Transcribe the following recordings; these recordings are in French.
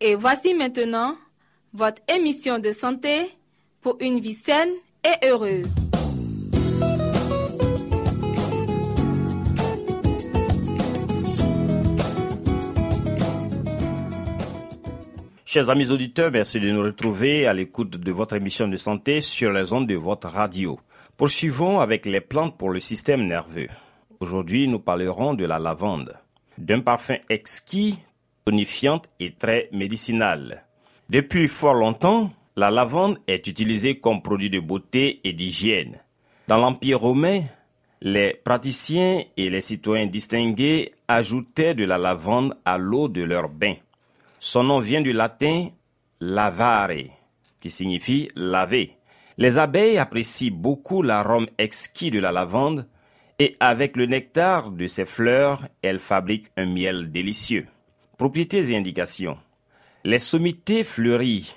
Et voici maintenant votre émission de santé pour une vie saine et heureuse. Chers amis auditeurs, merci de nous retrouver à l'écoute de votre émission de santé sur les ondes de votre radio. Poursuivons avec les plantes pour le système nerveux. Aujourd'hui, nous parlerons de la lavande, d'un parfum exquis, et très médicinal. Depuis fort longtemps, la lavande est utilisée comme produit de beauté et d'hygiène. Dans l'Empire romain, les praticiens et les citoyens distingués ajoutaient de la lavande à l'eau de leur bain. Son nom vient du latin lavare, qui signifie laver. Les abeilles apprécient beaucoup l'arôme exquis de la lavande et avec le nectar de ses fleurs, elles fabriquent un miel délicieux. Propriétés et indications. Les sommités fleuries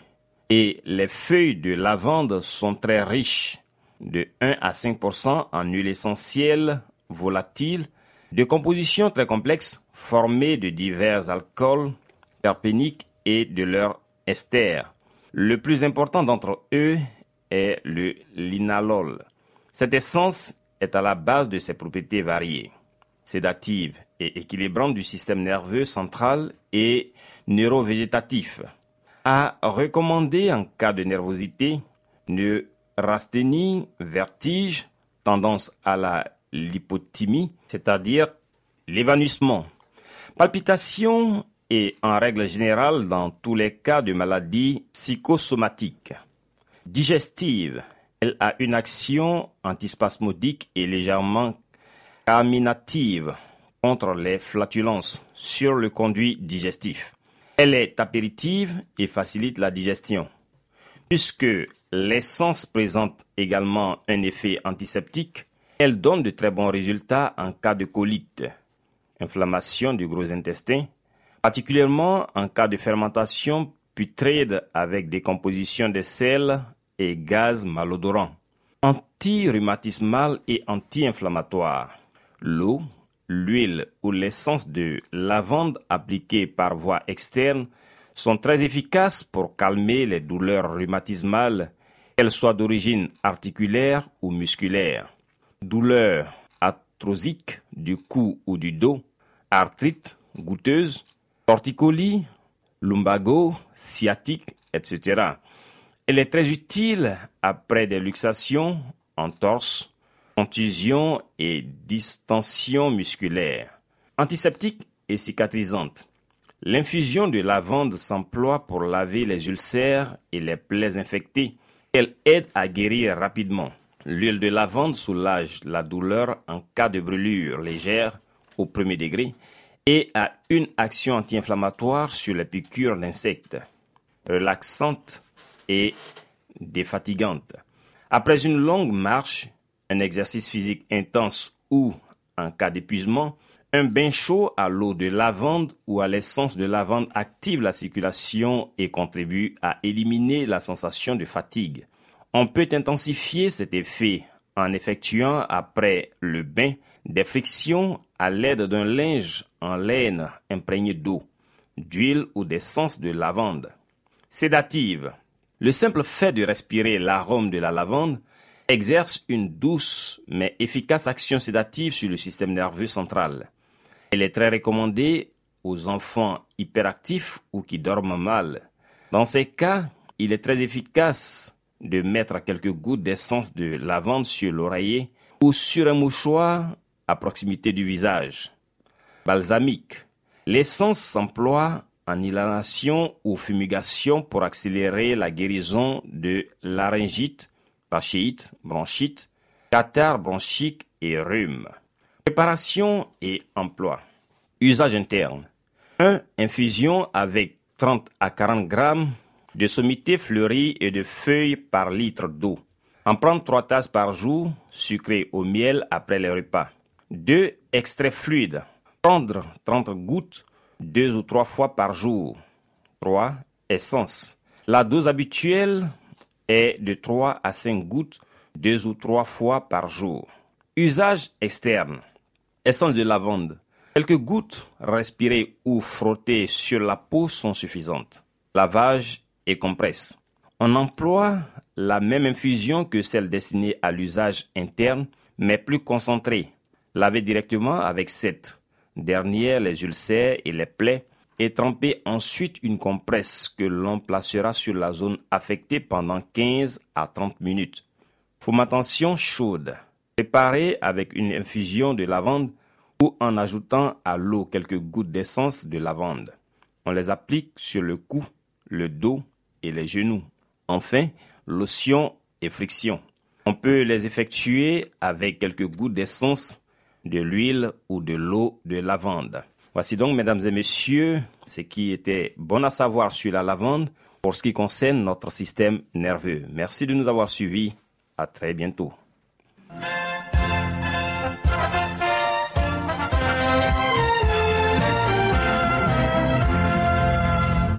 et les feuilles de lavande sont très riches, de 1 à 5% en huile essentielle volatile, de composition très complexe formée de divers alcools terpéniques et de leur ester. Le plus important d'entre eux est le linalol. Cette essence est à la base de ses propriétés variées, sédatives et équilibrantes du système nerveux central et neurovégétatif. À recommander en cas de nervosité, neurasthénie, vertige, tendance à la lipothymie, c'est-à-dire l'évanouissement, palpitations et en règle générale dans tous les cas de maladies psychosomatiques. Digestive, elle a une action antispasmodique et légèrement carminative contre les flatulences sur le conduit digestif. Elle est apéritive et facilite la digestion. Puisque l'essence présente également un effet antiseptique, elle donne de très bons résultats en cas de colite, inflammation du gros intestin, particulièrement en cas de fermentation putride avec décomposition des sels et gaz malodorants. Anti-rhumatismal et anti-inflammatoire. L'eau, l'huile ou l'essence de lavande appliquée par voie externe sont très efficaces pour calmer les douleurs rhumatismales, qu'elles soient d'origine articulaire ou musculaire. Douleurs arthrosiques du cou ou du dos, arthrite goûteuse, torticolis, lumbago, sciatique, etc. Elle est très utile après des luxations, entorses, contusions et distensions musculaires. Antiseptique et cicatrisante. L'infusion de lavande s'emploie pour laver les ulcères et les plaies infectées. Elle aide à guérir rapidement. L'huile de lavande soulage la douleur en cas de brûlure légère au premier degré et a une action anti-inflammatoire sur les piqûres d'insectes, relaxante et défatigante. Après une longue marche, un exercice physique intense ou, en cas d'épuisement, un bain chaud à l'eau de lavande ou à l'essence de lavande active la circulation et contribue à éliminer la sensation de fatigue. On peut intensifier cet effet en effectuant après le bain des frictions à l'aide d'un linge en laine imprégné d'eau, d'huile ou d'essence de lavande. Sédative. Le simple fait de respirer l'arôme de la lavande exerce une douce mais efficace action sédative sur le système nerveux central. Elle est très recommandée aux enfants hyperactifs ou qui dorment mal. Dans ces cas, il est très efficace de mettre quelques gouttes d'essence de lavande sur l'oreiller ou sur un mouchoir à proximité du visage. Balsamique. L'essence s'emploie en inhalation ou fumigation pour accélérer la guérison de laryngite, trachéite, bronchite, catarrhe bronchique et rhume. Préparation et emploi. Usage interne. 1. Infusion avec 30 à 40 grammes de sommité fleurie et de feuilles par litre d'eau. En prendre 3 tasses par jour, sucré au miel après les repas. 2. Extrait fluide. Prendre 30 gouttes deux ou trois fois par jour. 3. Essence. La dose habituelle est de 3 à 5 gouttes deux ou trois fois par jour. Usage externe. Essence de lavande. Quelques gouttes respirées ou frottées sur la peau sont suffisantes. Lavage et compresse. On emploie la même infusion que celle destinée à l'usage interne, mais plus concentrée. Laver directement avec cette dernière les ulcères et les plaies et tremper ensuite une compresse que l'on placera sur la zone affectée pendant 15 à 30 minutes. Fumation chaude. Préparée avec une infusion de lavande ou en ajoutant à l'eau quelques gouttes d'essence de lavande. On les applique sur le cou, le dos et les genoux. Enfin, lotion et friction. On peut les effectuer avec quelques gouttes d'essence, de l'huile ou de l'eau de lavande. Voici donc, mesdames et messieurs, ce qui était bon à savoir sur la lavande pour ce qui concerne notre système nerveux. Merci de nous avoir suivis. À très bientôt.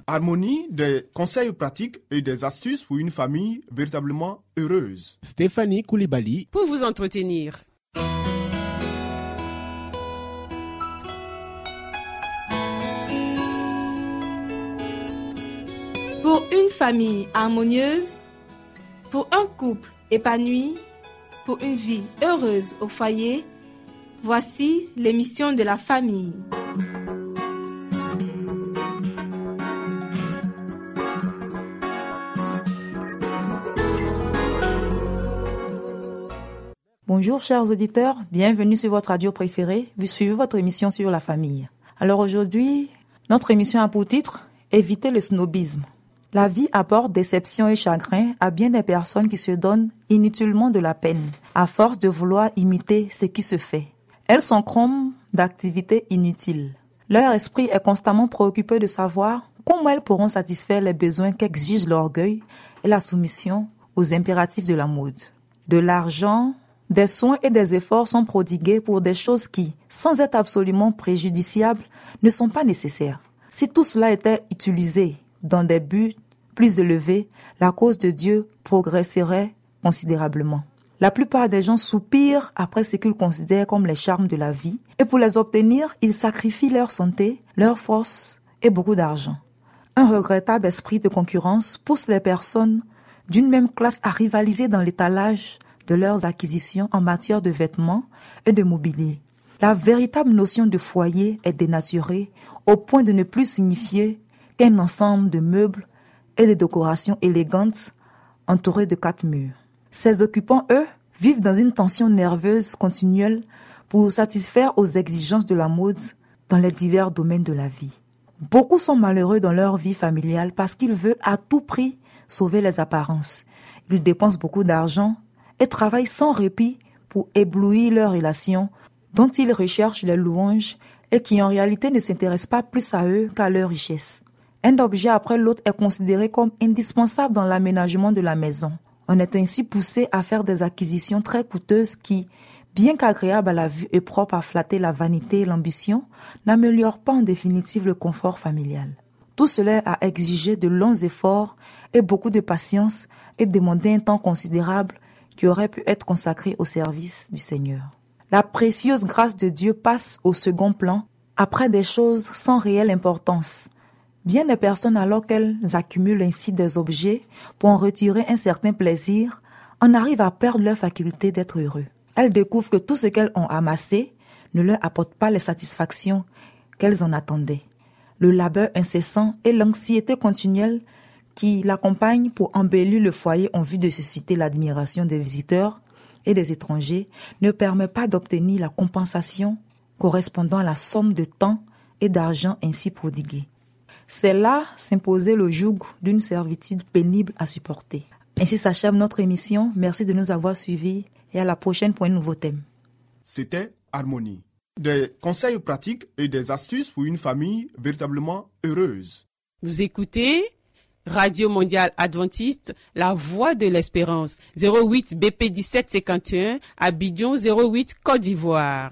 Harmonie, des conseils pratiques et des astuces pour une famille véritablement heureuse. Stéphanie Koulibaly. Pour vous entretenir. Pour une famille harmonieuse, pour un couple épanoui, pour une vie heureuse au foyer, voici l'émission de la famille. Bonjour chers auditeurs, bienvenue sur votre radio préférée. Vous suivez votre émission sur la famille. Alors aujourd'hui, notre émission a pour titre Éviter le snobisme. La vie apporte déception et chagrin à bien des personnes qui se donnent inutilement de la peine, à force de vouloir imiter ce qui se fait. Elles sont chromes d'activités inutiles. Leur esprit est constamment préoccupé de savoir comment elles pourront satisfaire les besoins qu'exige l'orgueil et la soumission aux impératifs de la mode. De l'argent, des soins et des efforts sont prodigués pour des choses qui, sans être absolument préjudiciables, ne sont pas nécessaires. Si tout cela était utilisé dans des buts plus élevés, la cause de Dieu progresserait considérablement. La plupart des gens soupirent après ce qu'ils considèrent comme les charmes de la vie, et pour les obtenir, ils sacrifient leur santé, leur force et beaucoup d'argent. Un regrettable esprit de concurrence pousse les personnes d'une même classe à rivaliser dans l'étalage de leurs acquisitions en matière de vêtements et de mobilier. La véritable notion de foyer est dénaturée au point de ne plus signifier qu'un ensemble de meubles et de décorations élégantes entourées de quatre murs. Ces occupants, eux, vivent dans une tension nerveuse continuelle pour satisfaire aux exigences de la mode dans les divers domaines de la vie. Beaucoup sont malheureux dans leur vie familiale parce qu'ils veulent à tout prix sauver les apparences. Ils dépensent beaucoup d'argent et travaillent sans répit pour éblouir leurs relations dont ils recherchent les louanges et qui en réalité ne s'intéressent pas plus à eux qu'à leur richesse. Un objet après l'autre est considéré comme indispensable dans l'aménagement de la maison. On est ainsi poussé à faire des acquisitions très coûteuses qui, bien qu'agréables à la vue et propres à flatter la vanité et l'ambition, n'améliorent pas en définitive le confort familial. Tout cela a exigé de longs efforts et beaucoup de patience et demandé un temps considérable qui aurait pu être consacré au service du Seigneur. La précieuse grâce de Dieu passe au second plan après des choses sans réelle importance. Bien des personnes alors qu'elles accumulent ainsi des objets pour en retirer un certain plaisir, en arrivent à perdre leur faculté d'être heureux. Elles découvrent que tout ce qu'elles ont amassé ne leur apporte pas les satisfactions qu'elles en attendaient. Le labeur incessant et l'anxiété continuelle qui l'accompagnent pour embellir le foyer en vue de susciter l'admiration des visiteurs et des étrangers, ne permet pas d'obtenir la compensation correspondant à la somme de temps et d'argent ainsi prodiguée. C'est là s'imposer le joug d'une servitude pénible à supporter. Ainsi s'achève notre émission. Merci de nous avoir suivis et à la prochaine pour un nouveau thème. C'était Harmonie. Des conseils pratiques et des astuces pour une famille véritablement heureuse. Vous écoutez Radio Mondiale Adventiste, La Voix de l'Espérance, 08 BP 1751, Abidjan 08 Côte d'Ivoire.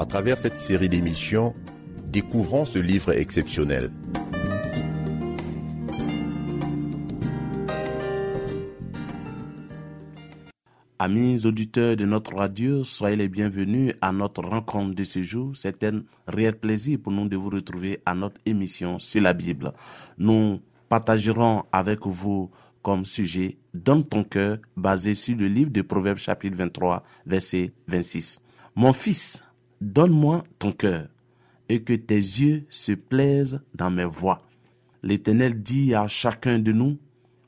À travers cette série d'émissions, découvrons ce livre exceptionnel. Amis auditeurs de notre radio, soyez les bienvenus à notre rencontre de ce jour. C'est un réel plaisir pour nous de vous retrouver à notre émission sur la Bible. Nous partagerons avec vous comme sujet Donne ton cœur basé sur le livre de Proverbes chapitre 23 verset 26. Mon fils, donne-moi ton cœur et que tes yeux se plaisent dans mes voies. L'Éternel dit à chacun de nous,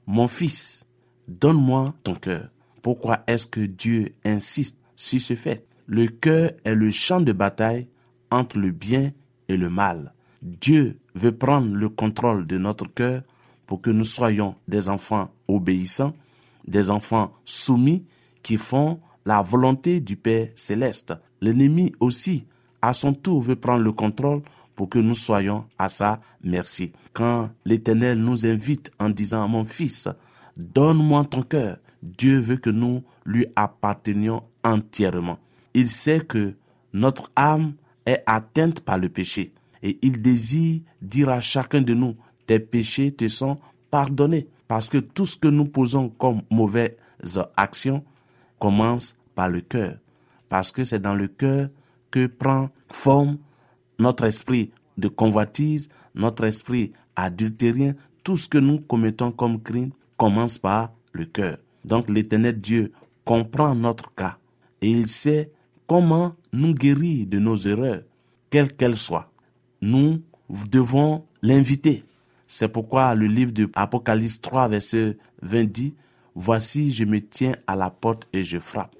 Mon fils, donne-moi ton cœur pourquoi est-ce que Dieu insiste sur ce fait? Le cœur est le champ de bataille entre le bien et le mal. Dieu veut prendre le contrôle de notre cœur pour que nous soyons des enfants obéissants, des enfants soumis qui font la volonté du Père céleste. L'ennemi aussi, à son tour, veut prendre le contrôle pour que nous soyons à sa merci. Quand l'Éternel nous invite en disant, mon fils, donne-moi ton cœur, Dieu veut que nous lui appartenions entièrement. Il sait que notre âme est atteinte par le péché et il désire dire à chacun de nous, tes péchés te sont pardonnés. Parce que tout ce que nous posons comme mauvaise action commence par le cœur. Parce que c'est dans le cœur que prend forme notre esprit de convoitise, notre esprit adultérien. Tout ce que nous commettons comme crime commence par le cœur. Donc l'éternel Dieu comprend notre cas et il sait comment nous guérir de nos erreurs, quelles qu'elles soient. Nous devons l'inviter. C'est pourquoi le livre de Apocalypse 3, verset 20 dit, Voici, je me tiens à la porte et je frappe.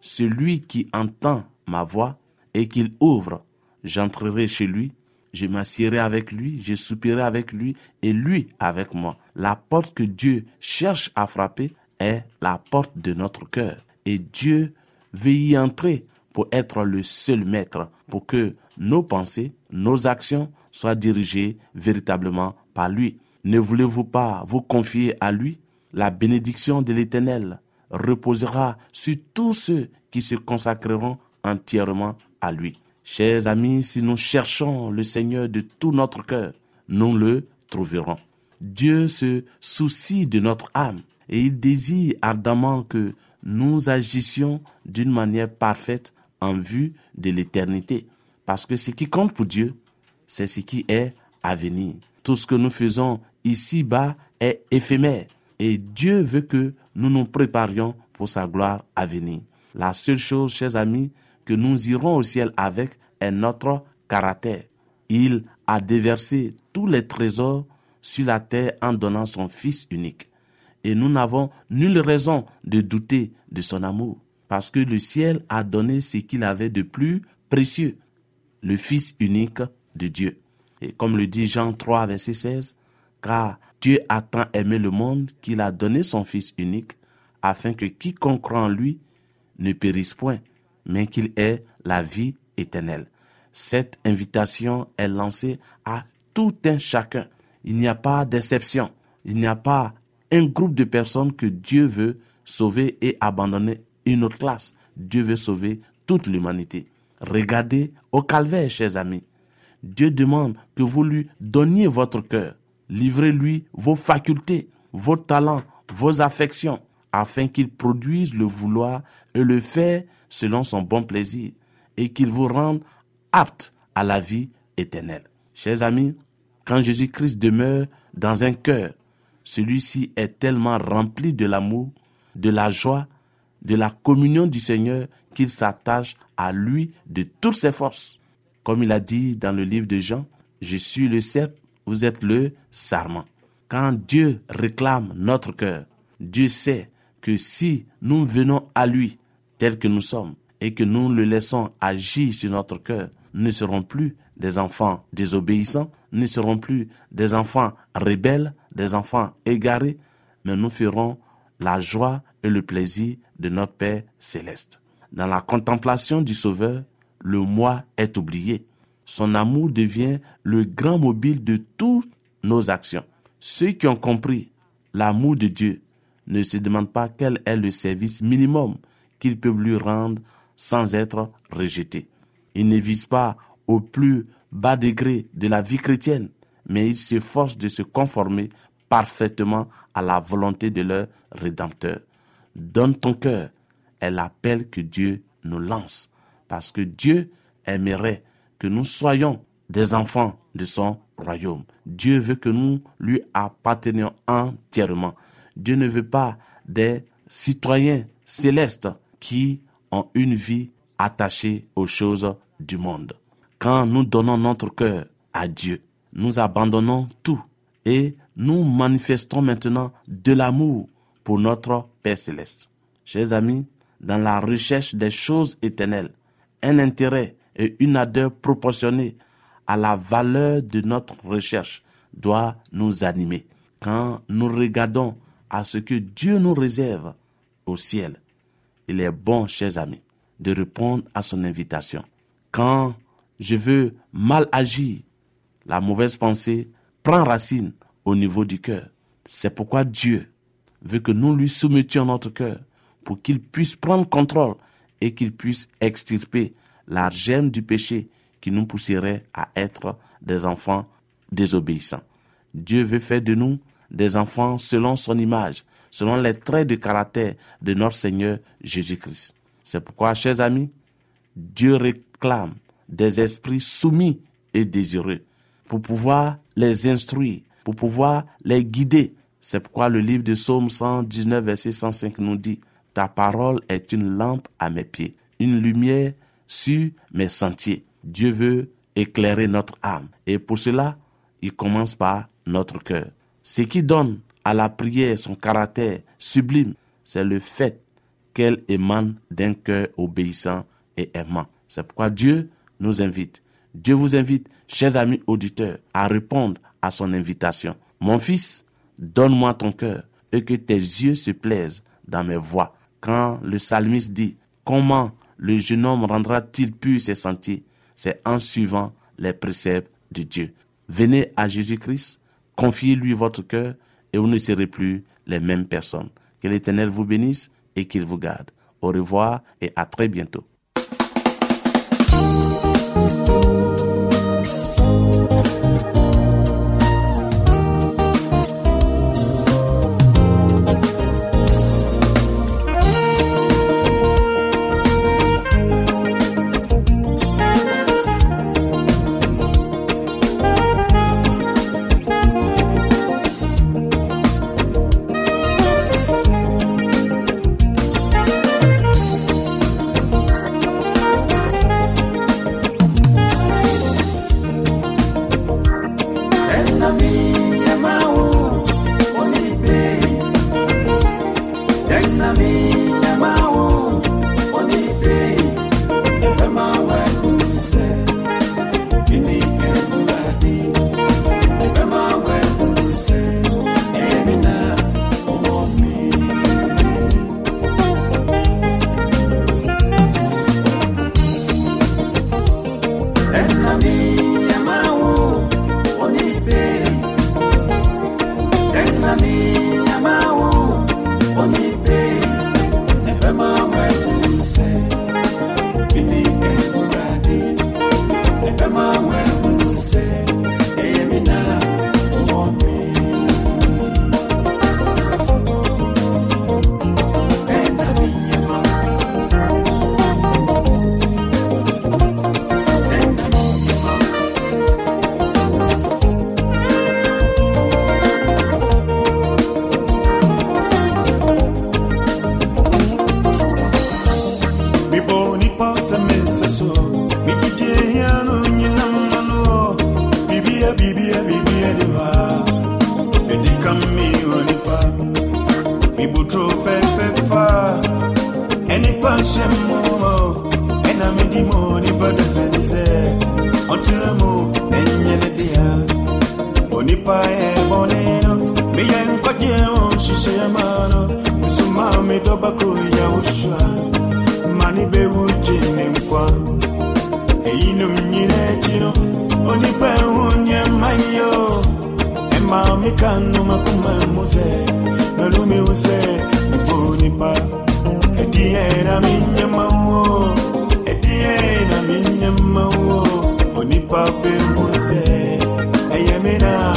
Celui qui entend ma voix et qu'il ouvre, j'entrerai chez lui, je m'assierai avec lui, je soupirai avec lui et lui avec moi. La porte que Dieu cherche à frapper, est la porte de notre cœur. Et Dieu veut y entrer pour être le seul maître, pour que nos pensées, nos actions soient dirigées véritablement par lui. Ne voulez-vous pas vous confier à lui? La bénédiction de l'Éternel reposera sur tous ceux qui se consacreront entièrement à lui. Chers amis, si nous cherchons le Seigneur de tout notre cœur, nous le trouverons. Dieu se soucie de notre âme et il désire ardemment que nous agissions d'une manière parfaite en vue de l'éternité. Parce que ce qui compte pour Dieu, c'est ce qui est à venir. Tout ce que nous faisons ici-bas est éphémère. Et Dieu veut que nous nous préparions pour sa gloire à venir. La seule chose, chers amis, que nous irons au ciel avec est notre caractère. Il a déversé tous les trésors sur la terre en donnant son Fils unique et nous n'avons nulle raison de douter de son amour, parce que le ciel a donné ce qu'il avait de plus précieux, le Fils unique de Dieu. Et comme le dit Jean 3, verset 16, car Dieu a tant aimé le monde qu'il a donné son Fils unique, afin que quiconque croit en lui ne périsse point, mais qu'il ait la vie éternelle. Cette invitation est lancée à tout un chacun. Il n'y a pas d'exception. Il n'y a pas un groupe de personnes que Dieu veut sauver et abandonner une autre classe. Dieu veut sauver toute l'humanité. Regardez au calvaire, chers amis. Dieu demande que vous lui donniez votre cœur. Livrez-lui vos facultés, vos talents, vos affections, afin qu'il produise le vouloir et le faire selon son bon plaisir, et qu'il vous rende apte à la vie éternelle. Chers amis, quand Jésus-Christ demeure dans un cœur, celui-ci est tellement rempli de l'amour, de la joie, de la communion du Seigneur qu'il s'attache à lui de toutes ses forces. Comme il a dit dans le livre de Jean, je suis le cep, vous êtes le sarment. Quand Dieu réclame notre cœur, Dieu sait que si nous venons à lui tel que nous sommes et que nous le laissons agir sur notre cœur, nous ne serons plus des enfants désobéissants, nous ne serons plus des enfants rebelles, des enfants égarés, mais nous ferons la joie et le plaisir de notre Père céleste. Dans la contemplation du Sauveur, le moi est oublié. Son amour devient le grand mobile de toutes nos actions. Ceux qui ont compris l'amour de Dieu ne se demandent pas quel est le service minimum qu'ils peuvent lui rendre sans être rejetés. Ils ne visent pas au plus bas degré de la vie chrétienne, mais ils s'efforcent de se conformer parfaitement à la volonté de leur Rédempteur. Donne ton cœur est l'appel que Dieu nous lance, parce que Dieu aimerait que nous soyons des enfants de son royaume. Dieu veut que nous lui appartenions entièrement. Dieu ne veut pas des citoyens célestes qui ont une vie attachée aux choses du monde. Quand nous donnons notre cœur à Dieu, nous abandonnons tout et nous manifestons maintenant de l'amour pour notre Père céleste. Chers amis, dans la recherche des choses éternelles, un intérêt et une ardeur proportionnée à la valeur de notre recherche doit nous animer. Quand nous regardons à ce que Dieu nous réserve au ciel, il est bon, chers amis, de répondre à son invitation. Quand je veux mal agir, la mauvaise pensée prend racine au niveau du cœur. C'est pourquoi Dieu veut que nous lui soumettions notre cœur pour qu'il puisse prendre contrôle et qu'il puisse extirper la du péché qui nous pousserait à être des enfants désobéissants. Dieu veut faire de nous des enfants selon son image, selon les traits de caractère de notre Seigneur Jésus-Christ. C'est pourquoi, chers amis, Dieu réclame des esprits soumis et désireux pour pouvoir les instruire, pour pouvoir les guider. C'est pourquoi le livre de Psaume 119, verset 105 nous dit, Ta parole est une lampe à mes pieds, une lumière sur mes sentiers. Dieu veut éclairer notre âme. Et pour cela, il commence par notre cœur. Ce qui donne à la prière son caractère sublime, c'est le fait qu'elle émane d'un cœur obéissant et aimant. C'est pourquoi Dieu nous invite. Dieu vous invite, chers amis auditeurs, à répondre à son invitation. Mon fils, donne-moi ton cœur et que tes yeux se plaisent dans mes voies. Quand le psalmiste dit, comment le jeune homme rendra-t-il pur ses sentiers? C'est en suivant les préceptes de Dieu. Venez à Jésus-Christ, confiez-lui votre cœur et vous ne serez plus les mêmes personnes. Que l'Éternel vous bénisse et qu'il vous garde. Au revoir et à très bientôt. na minha mão. mikano makuma muse nalumi use mipunipa ediye na minyemauo ediye na minyemauo onipa bembuse eyemina